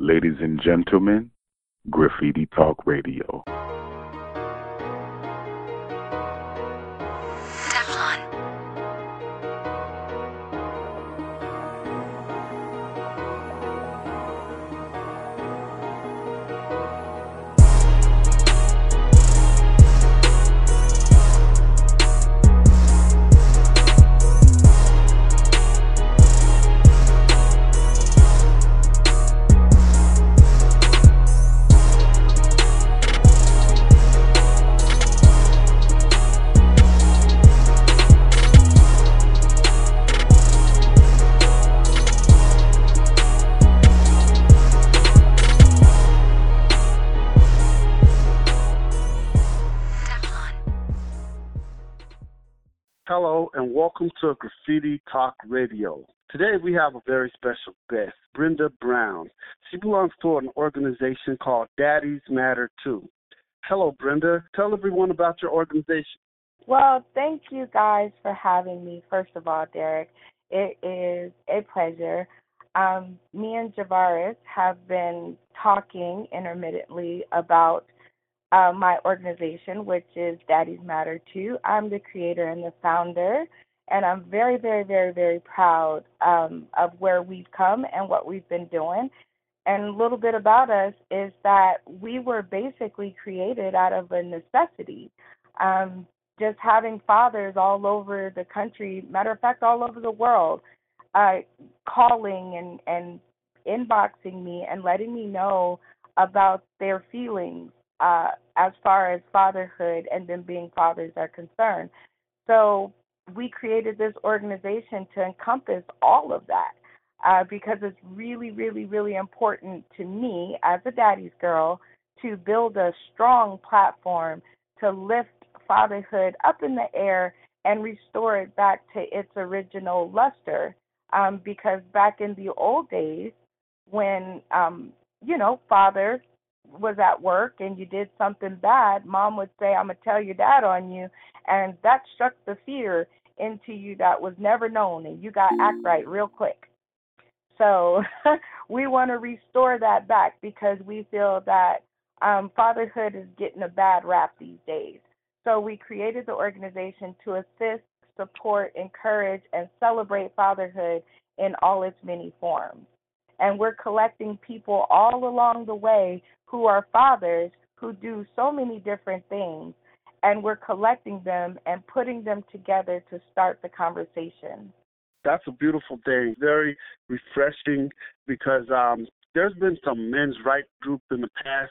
Ladies and gentlemen, Graffiti Talk Radio. Welcome to Graffiti Talk Radio. Today we have a very special guest, Brenda Brown. She belongs to an organization called Daddies Matter Too. Hello, Brenda. Tell everyone about your organization. Well, thank you guys for having me, first of all, Derek. It is a pleasure. Um, me and Javares have been talking intermittently about uh, my organization, which is Daddies Matter Too. I'm the creator and the founder and I'm very, very, very, very proud um, of where we've come and what we've been doing. And a little bit about us is that we were basically created out of a necessity. Um, just having fathers all over the country, matter of fact, all over the world, uh, calling and, and inboxing me and letting me know about their feelings uh, as far as fatherhood and them being fathers are concerned. So we created this organization to encompass all of that uh, because it's really, really, really important to me as a daddy's girl to build a strong platform to lift fatherhood up in the air and restore it back to its original luster. Um, because back in the old days, when um, you know, father was at work and you did something bad, mom would say, I'm gonna tell your dad on you and that struck the fear into you that was never known and you got act right real quick. So we want to restore that back because we feel that um, fatherhood is getting a bad rap these days. So we created the organization to assist, support, encourage, and celebrate fatherhood in all its many forms. And we're collecting people all along the way who are fathers who do so many different things and we're collecting them and putting them together to start the conversation. That's a beautiful thing. Very refreshing because um, there's been some men's rights group in the past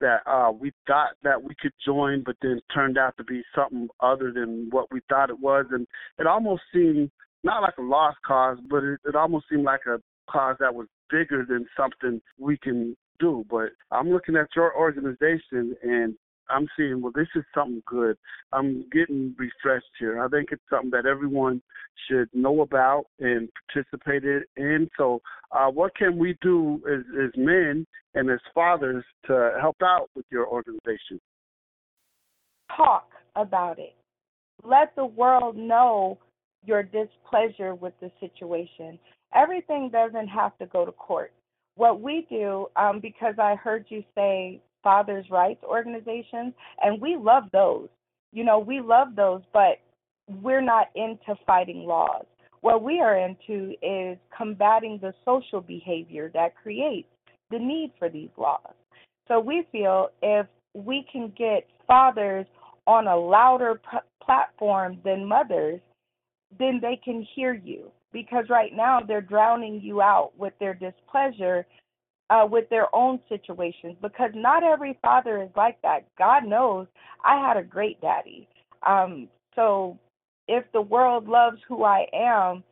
that uh, we thought that we could join, but then turned out to be something other than what we thought it was, and it almost seemed not like a lost cause, but it, it almost seemed like a cause that was bigger than something we can do. But I'm looking at your organization, and I'm seeing, well, this is something good. I'm getting refreshed here. I think it's something that everyone should know about and participate in. So, uh, what can we do as, as men and as fathers to help out with your organization? Talk about it. Let the world know your displeasure with the situation. Everything doesn't have to go to court. What we do, um, because I heard you say fathers' rights organizations, and we love those. You know, we love those, but we're not into fighting laws. What we are into is combating the social behavior that creates the need for these laws. So we feel if we can get fathers on a louder p- platform than mothers, then they can hear you. Because right now they're drowning you out with their displeasure uh, with their own situations because not every father is like that. God knows I had a great daddy. Um, so if the world loves who I am,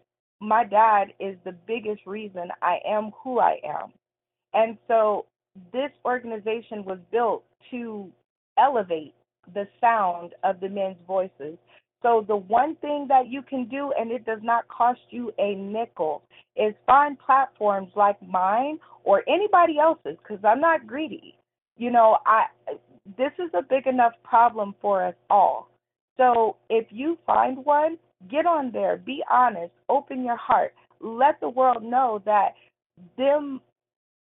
my dad is the biggest reason I am who I am. And so this organization was built to elevate the sound of the men's voices so the one thing that you can do, and it does not cost you a nickel, is find platforms like mine or anybody else's, because I'm not greedy. You know, I this is a big enough problem for us all. So if you find one, get on there, be honest, open your heart, let the world know that them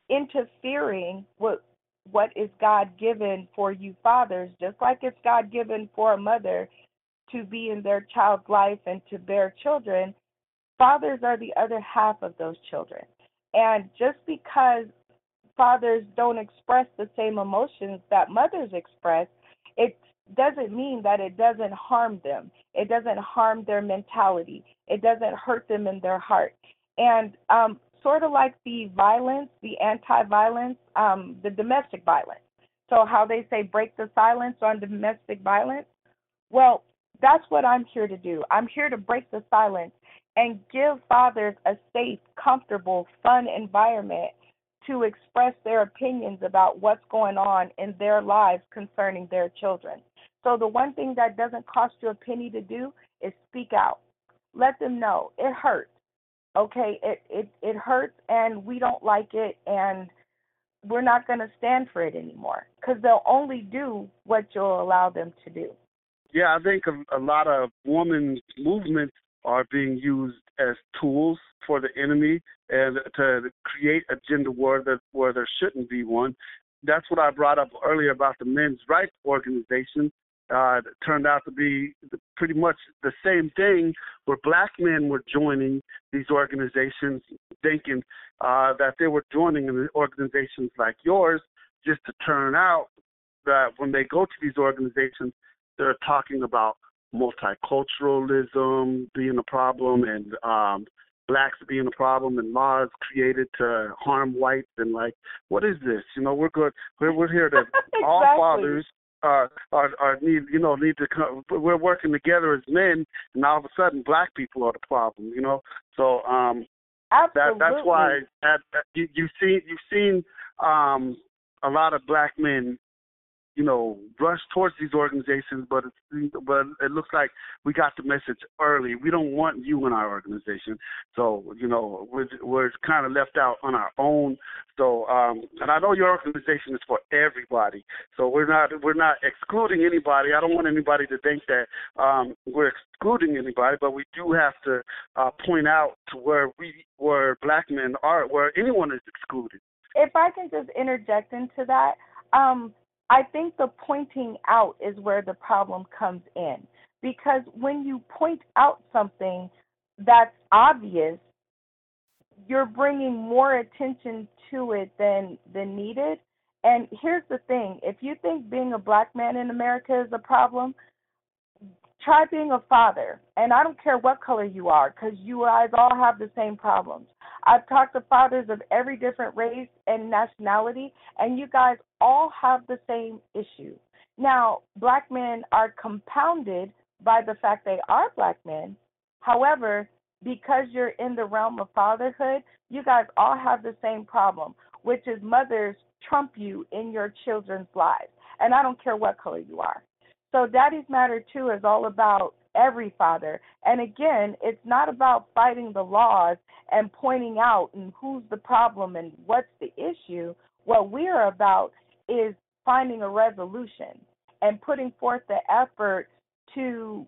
interfering with what is God given for you fathers, just like it's God given for a mother to be in their child's life and to bear children, fathers are the other half of those children. And just because fathers don't express the same emotions that mothers express, it doesn't mean that it doesn't harm them. It doesn't harm their mentality. It doesn't hurt them in their heart. And um, sort of like the violence, the anti-violence, um, the domestic violence. So how they say break the silence on domestic violence. Well, that's what I'm here to do. I'm here to break the silence and give fathers a safe, comfortable, fun environment to express their opinions about what's going on in their lives concerning their children. So the one thing that doesn't cost you a penny to do is speak out. Let them know it hurts. Okay, it it it hurts and we don't like it and we're not going to stand for it anymore cuz they'll only do what you'll allow them to do. Yeah, I think a, a lot of women's movements are being used as tools for the enemy and to create a gender war that where there shouldn't be one. That's what I brought up earlier about the men's rights organization. Uh, turned out to be pretty much the same thing where black men were joining these organizations thinking uh, that they were joining organizations like yours just to turn out that when they go to these organizations, they're talking about multiculturalism being a problem and um blacks being a problem and laws created to harm whites and like what is this you know we're good we're we're here to exactly. all fathers are are are need you know need to come we're working together as men and all of a sudden black people are the problem you know so um Absolutely. that that's why at, you you've seen you've seen um a lot of black men you know, rush towards these organizations, but it's, but it looks like we got the message early. We don't want you in our organization, so you know we're we're kind of left out on our own. So, um, and I know your organization is for everybody, so we're not we're not excluding anybody. I don't want anybody to think that um, we're excluding anybody, but we do have to uh, point out to where we where black men are, where anyone is excluded. If I can just interject into that. Um, I think the pointing out is where the problem comes in. Because when you point out something that's obvious, you're bringing more attention to it than than needed. And here's the thing, if you think being a black man in America is a problem, try being a father. And I don't care what color you are cuz you guys all have the same problems. I've talked to fathers of every different race and nationality, and you guys all have the same issue. Now, black men are compounded by the fact they are black men. However, because you're in the realm of fatherhood, you guys all have the same problem, which is mothers trump you in your children's lives. And I don't care what color you are. So, Daddies Matter Too is all about every father. And again, it's not about fighting the laws and pointing out and who's the problem and what's the issue. What we're about is finding a resolution and putting forth the effort to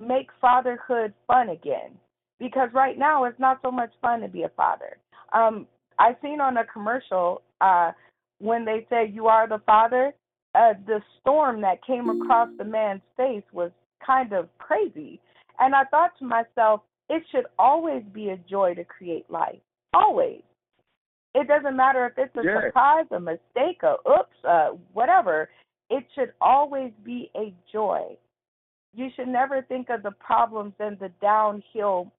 make fatherhood fun again. Because right now it's not so much fun to be a father. Um, I seen on a commercial uh, when they say you are the father, uh, the storm that came across the man's face was kind of crazy. And I thought to myself, it should always be a joy to create life. Always. It doesn't matter if it's a yeah. surprise, a mistake, a oops, uh, whatever. It should always be a joy. You should never think of the problems and the downhill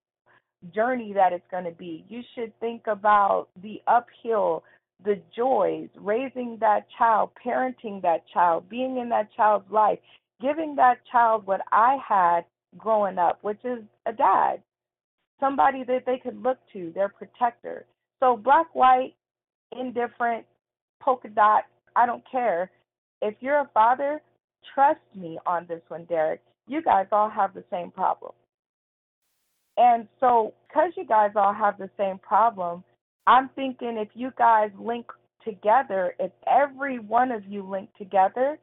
journey that it's going to be. You should think about the uphill, the joys, raising that child, parenting that child, being in that child's life, giving that child what I had growing up, which is a dad, somebody that they could look to, their protector. So black, white, indifferent, polka dot, I don't care. If you're a father, trust me on this one, Derek. You guys all have the same problem. And so, because you guys all have the same problem, I'm thinking if you guys link together, if every one of you link together,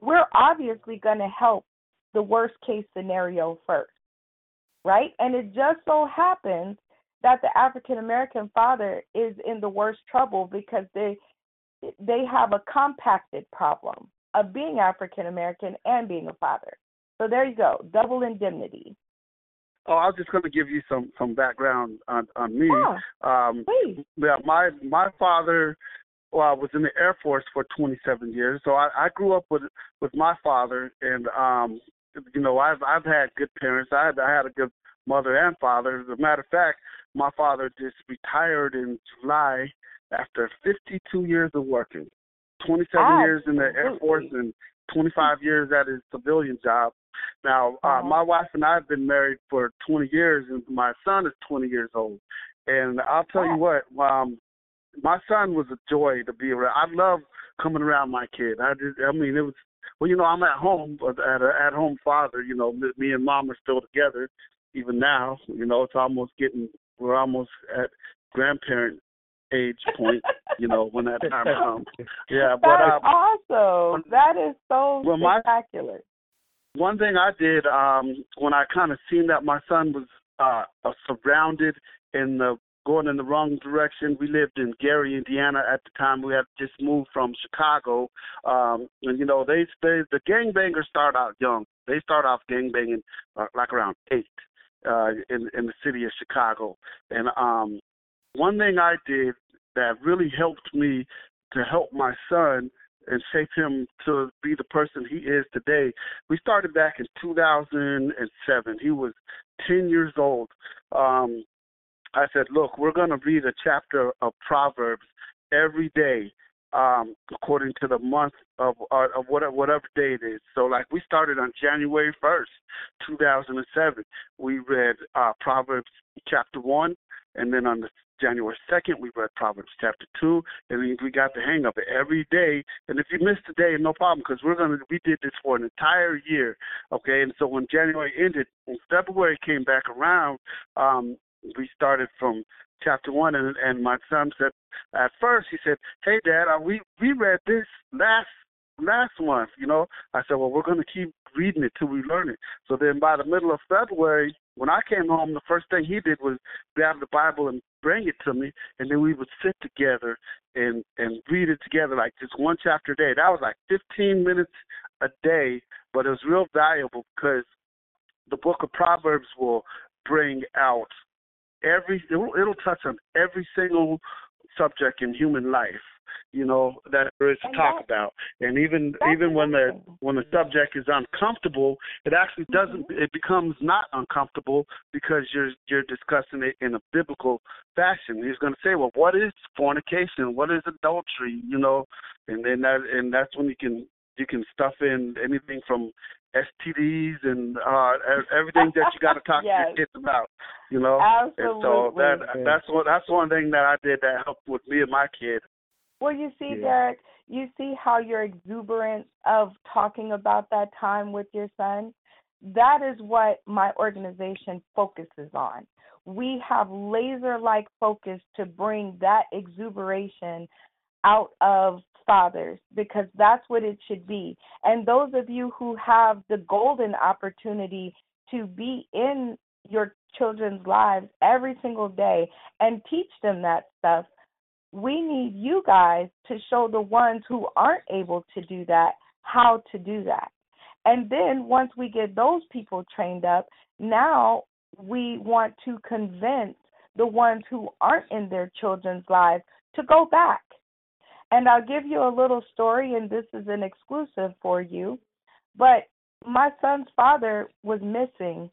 we're obviously going to help the worst case scenario first, right? And it just so happens that the African American father is in the worst trouble because they they have a compacted problem of being African American and being a father. So there you go, double indemnity. Oh, I was just going to give you some some background on on me. Yeah, Um, please. yeah, my my father well, I was in the Air Force for 27 years, so I, I grew up with with my father, and um, you know, I've I've had good parents. I had I had a good mother and father. As a matter of fact, my father just retired in July after 52 years of working, 27 years in the Air Force and 25 years at his civilian job. Now, uh, Uh-huh. my wife and I have been married for 20 years, and my son is 20 years old. And I'll tell you what, um, my son was a joy to be around. I love coming around my kid. I just, I mean, it was well, you know, I'm at home, but at a at home father. You know, me- and mom are still together, even now. You know, it's almost getting we're almost at grandparent age point. you know, when that time comes. Yeah, but That's uh, awesome. That is so Well, my- spectacular. one thing I did um when I kind of seen that my son was uh surrounded in the going in the wrong direction. We lived in Gary, Indiana at the time. We had just moved from Chicago, um, and you know they they the gangbangers start out young. They start off gangbanging uh, like around eight uh, in in the city of Chicago. And um, one thing I did that really helped me to help my son and shape him to be the person he is today. We started back in 2007. He was 10 years old. Um, I said, look, we're going to read a chapter of Proverbs every day, um, according to the month of uh, of whatever whatever day it is. So, like we started on January 1st, 2007. We read uh, Proverbs chapter one, and then on the January 2nd, we read Proverbs chapter 2, and we- we got the hang of it every day. And if you missed a day, no problem, because we're gonna we did this for an entire year, okay? And so when January ended, when February came back around, um, we started from chapter one, and and my son said at first he said, "Hey, Dad, uh, we we read this last last month, you know." I said, "Well, we're gonna keep reading it till we learn it." So then by the middle of February, when I came home, the first thing he did was grab the Bible and bring it to me, and then we would sit together and and read it together, like just one chapter a day. That was like 15 minutes a day, but it was real valuable because the book of Proverbs will bring out every it'll, it'll touch on every single subject in human life you know that there is to And talk about. And even even when the when the subject is uncomfortable it actually doesn't Mm-hmm. it becomes not uncomfortable because you're you're discussing it in a biblical fashion. He's going to say well what is fornication? What is adultery? You know? And then that and that's when you can you can stuff in anything from STDs and uh everything that you got to talk to your kids about you know Absolutely. and so that that's what that's one thing that I did that helped with me and my kid. Well, you see, Yeah. Derek, you see how your exuberance of talking about that time with your son? That is what my organization focuses on. We have laser like focus to bring that exuberation out of fathers because that's what it should be. And those of you who have the golden opportunity to be in your children's lives every single day and teach them that stuff, we need you guys to show the ones who aren't able to do that how to do that. And then once we get those people trained up, now we want to convince the ones who aren't in their children's lives to go back. And I'll give you a little story, and this is an exclusive for you. But my son's father was missing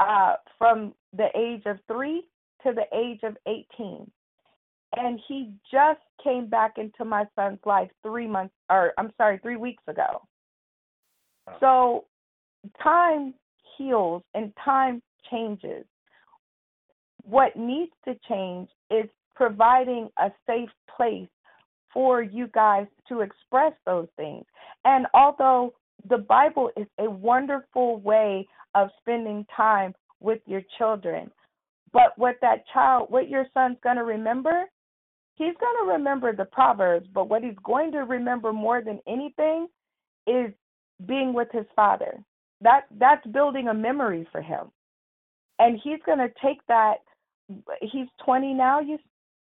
uh, from the age of three to the age of 18 and he just came back into my son's life three months or I'm sorry, three weeks ago. So time heals and time changes. What needs to change is providing a safe place for you guys to express those things. And although the Bible is a wonderful way of spending time with your children, but what that child, what your son's going to remember he's going to remember the proverbs but what he's going to remember more than anything is being with his father that that's building a memory for him and he's going to take that he's 20 now. You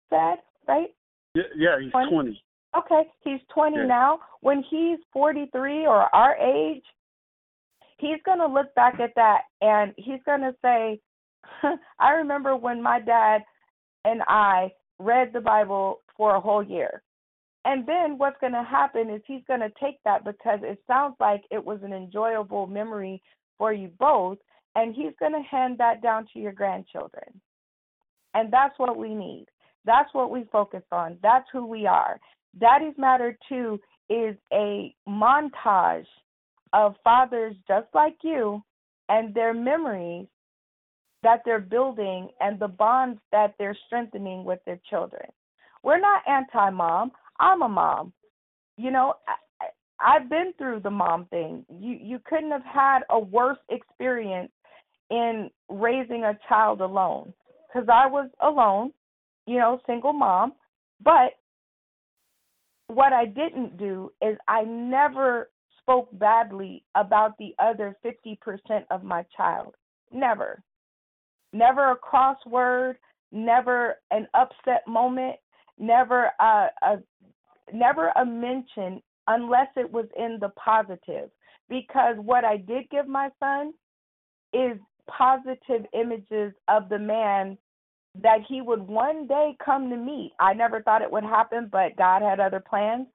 said right? Yeah, yeah, he's 20. 20. Okay, he's 20 yeah. now. When he's 43 or our age, he's going to look back at that and he's going to say, I remember when my dad and I read the Bible for a whole year. And then what's going to happen is he's going to take that because it sounds like it was an enjoyable memory for you both, and he's going to hand that down to your grandchildren. And that's what we need. That's what we focus on. That's who we are. Daddies Matter Too is a montage of fathers just like you and their memories that they're building and the bonds that they're strengthening with their children. We're not anti mom. I'm a mom. You know, I, I've been through the mom thing. You you couldn't have had a worse experience in raising a child alone cuz I was alone, you know, single mom, but what I didn't do is I never spoke badly about the other 50% of my child. Never. Never a crossword, never an upset moment, never a, a never a mention unless it was in the positive. Because what I did give my son is positive images of the man that he would one day come to meet. I never thought it would happen, but God had other plans.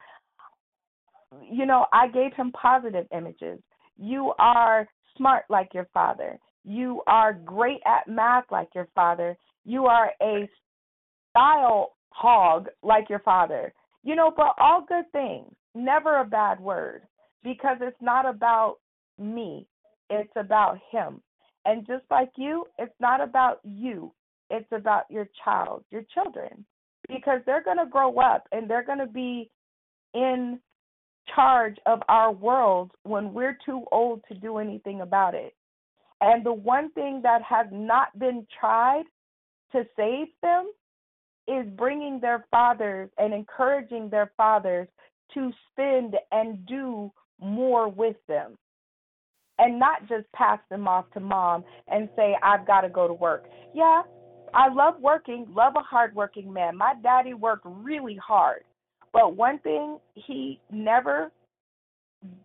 You know, I gave him positive images. You are smart like your father. You are great at math like your father. You are a style hog like your father. You know, but all good things. Never a bad word because it's not about me, it's about him. And just like you, it's not about you, it's about your child, your children, because they're going to grow up and they're going to be in charge of our world when we're too old to do anything about it. And the one thing that has not been tried to save them is bringing their fathers and encouraging their fathers to spend and do more with them and not just pass them off to mom and say, I've got to go to work. Yeah, I love working, love a hardworking man. My daddy worked really hard. But one thing he never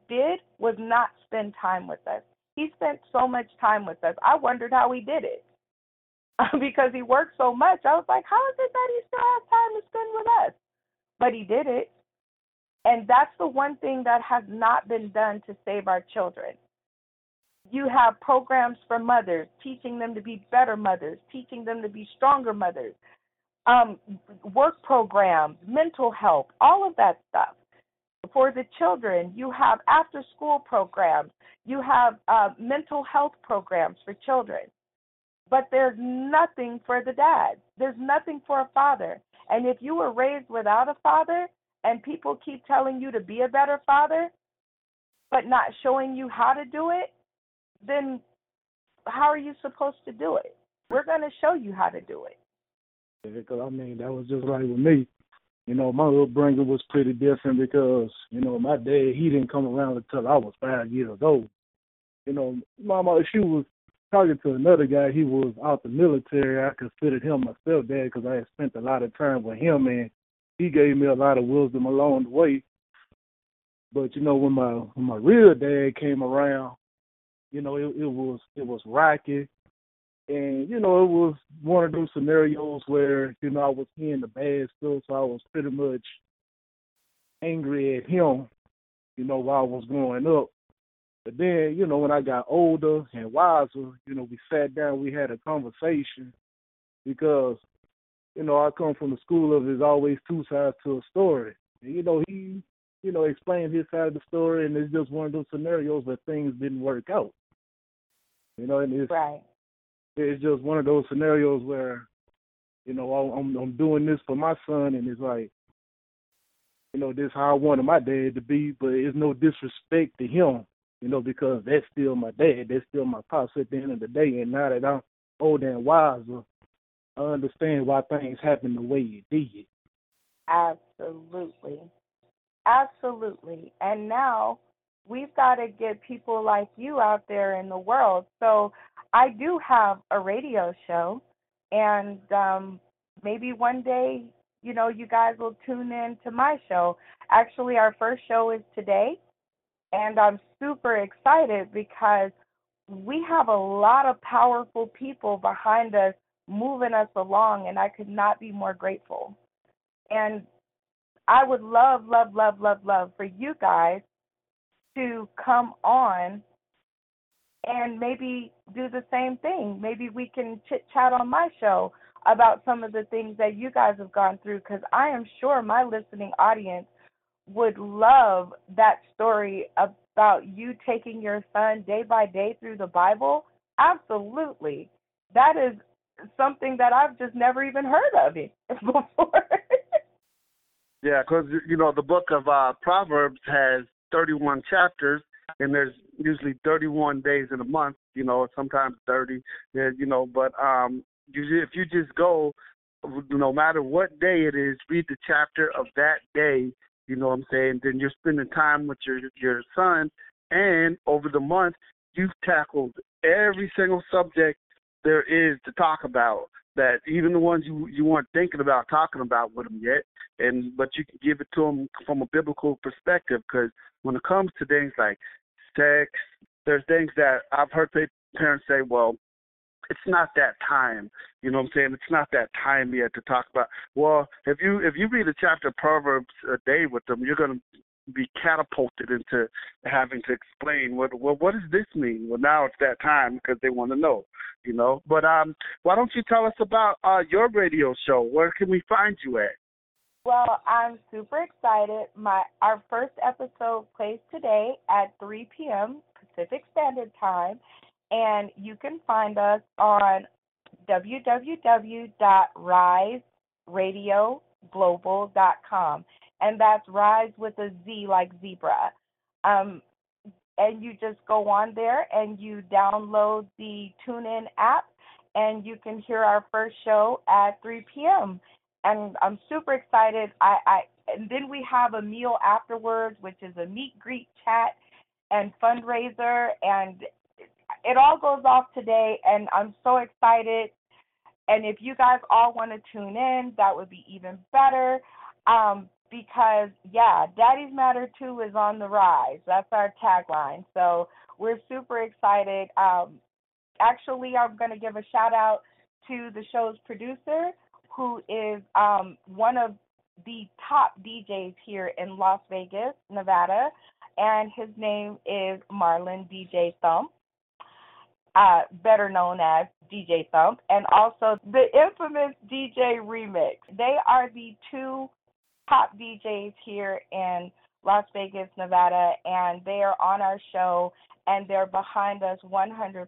did was not spend time with us. He spent so much time with us. I wondered how he did it. because he worked so much. I was like, how is it that he still has time to spend with us? But he did it. And that's the one thing that has not been done to save our children. You have programs for mothers, teaching them to be better mothers, teaching them to be stronger mothers, um, work programs, mental health, all of that stuff. For the children, you have after school programs, you have uh, mental health programs for children but there's nothing for the dad. There's nothing for a father. And if you were raised without a father and people keep telling you to be a better father, but not showing you how to do it, then how are you supposed to do it? We're going to show you how to do it. Because, I mean, that was just like with me. You know, my upbringing was pretty different because, you know, my dad, he didn't come around until I was five years old. You know, mama, she was talking to another guy, he was out the military. I considered him my stepdad because I had spent a lot of time with him, and he gave me a lot of wisdom along the way. But you know, when my when my real dad came around, you know, it, it was it was rocky, and you know, it was one of those scenarios where you know I was hearing the bad stuff, so I was pretty much angry at him, you know, while I was growing up. But then, you know, when I got older and wiser, you know, we sat down, we had a conversation because, you know, I come from the school of there's always two sides to a story. And, you know, he, you know, explained his side of the story and it's just one of those scenarios where things didn't work out. You know, and it's right. it's just one of those scenarios where, you know, I'm I'm doing this for my son and it's like, you know, this how I wanted my dad to be, but it's no disrespect to him you know, because that's still my dad, that's still my pops at the end of the day. And now that I'm older and wiser, I understand why things happen the way it did. Absolutely. Absolutely. And now we've got to get people like you out there in the world. So I do have a radio show and um, maybe one day, you know, you guys will tune in to my show. Actually, our first show is today, and I'm super excited because we have a lot of powerful people behind us moving us along, and I could not be more grateful. And I would love, love, love, love, love for you guys to come on and maybe do the same thing. Maybe we can chit chat on my show about some of the things that you guys have gone through because I am sure my listening audience would love that story about you taking your son day by day through the Bible. Absolutely. That is something that I've just never even heard of it before. yeah, because, you know, the book of uh, Proverbs has 31 chapters, and there's usually 31 days in a month, you know, sometimes 30, you know, but um, you, if you just go, no matter what day it is, read the chapter of that day, you know what I'm saying, then you're spending time with your your son, and over the month, you've tackled every single subject there is to talk about that even the ones you you weren't thinking about talking about with them yet and but you can give it to them from a biblical perspective because when it comes to things like sex there's things that i've heard parents say well it's not that time you know what i'm saying? It's not that time yet to talk about well if you if you read a chapter of proverbs uh, a day with them you're to be catapulted into having to explain what well what does this mean? Well now it's that time because they want to know, you know. But um why don't you tell us about uh your radio show? Where can we find you at? Well, I'm super excited. My our first episode plays today at 3 p.m. Pacific Standard Time, and you can find us on www.rizeradioglobal.com and that's Rize with a Z like zebra. Um, and you just go on there and you download the TuneIn app, and you can hear our first show at 3 p.m. And I'm super excited. I, I and then we have a meal afterwards, which is a meet greet chat and fundraiser, and it all goes off today. And I'm so excited. And if you guys all want to tune in, that would be even better. Um, because yeah, Daddies Matter Too is on the rise. That's our tagline. So we're super excited. Um, actually, I'm going to give a shout out to the show's producer, who is um, one of the top DJs here in Las Vegas, Nevada, and his name is Marlon DJ Thump. Uh, better known as DJ Thump, and also the infamous DJ Remix. They are the two top DJs here in Las Vegas, Nevada, and they are on our show and they're behind us 100%.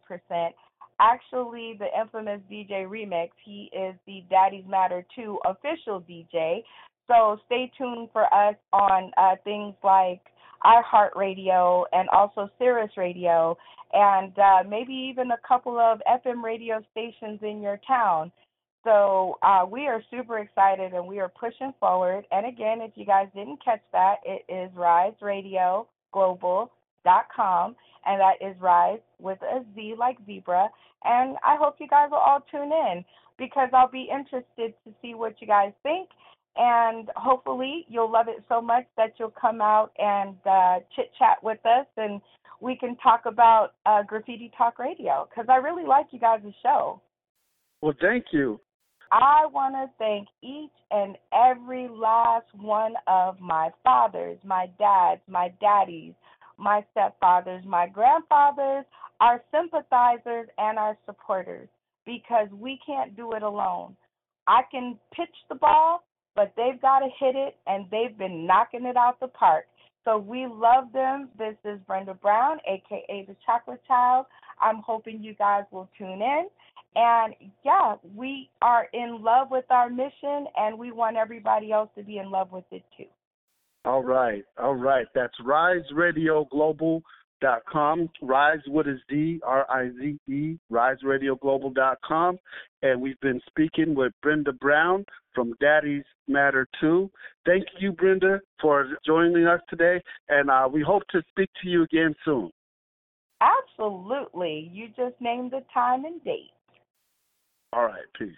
Actually, the infamous DJ Remix, he is the Daddies Matter Too official DJ. So stay tuned for us on uh, things like iHeartRadio and also Sirius Radio, and uh, maybe even a couple of FM radio stations in your town. So uh, we are super excited and we are pushing forward. And again, if you guys didn't catch that, it is rizeradioglobal.com, and that is Rize with a Z like zebra. And I hope you guys will all tune in because I'll be interested to see what you guys think. And hopefully, you'll love it so much that you'll come out and uh, chit chat with us and we can talk about uh, Graffiti Talk Radio because I really like you guys' show. Well, thank you. I want to thank each and every last one of my fathers, my dads, my daddies, my stepfathers, my grandfathers, our sympathizers, and our supporters because we can't do it alone. I can pitch the ball, but they've got to hit it, and they've been knocking it out the park. So we love them. This is Brenda Brown, aka the Chocolate Child. I'm hoping you guys will tune in. And yeah, we are in love with our mission and we want everybody else to be in love with it too. All right. All right. That's Rize Global dot com. Rize with a Z, R I Z E, rizeradioglobal.com. And we've been speaking with Brenda Brown from Daddies Matter Too. Thank you, Brenda, for joining us today. And uh, we hope to speak to you again soon. Absolutely. You just named the time and date. All right. Peace.